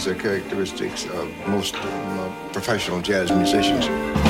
these are characteristics of most uh, professional jazz musicians.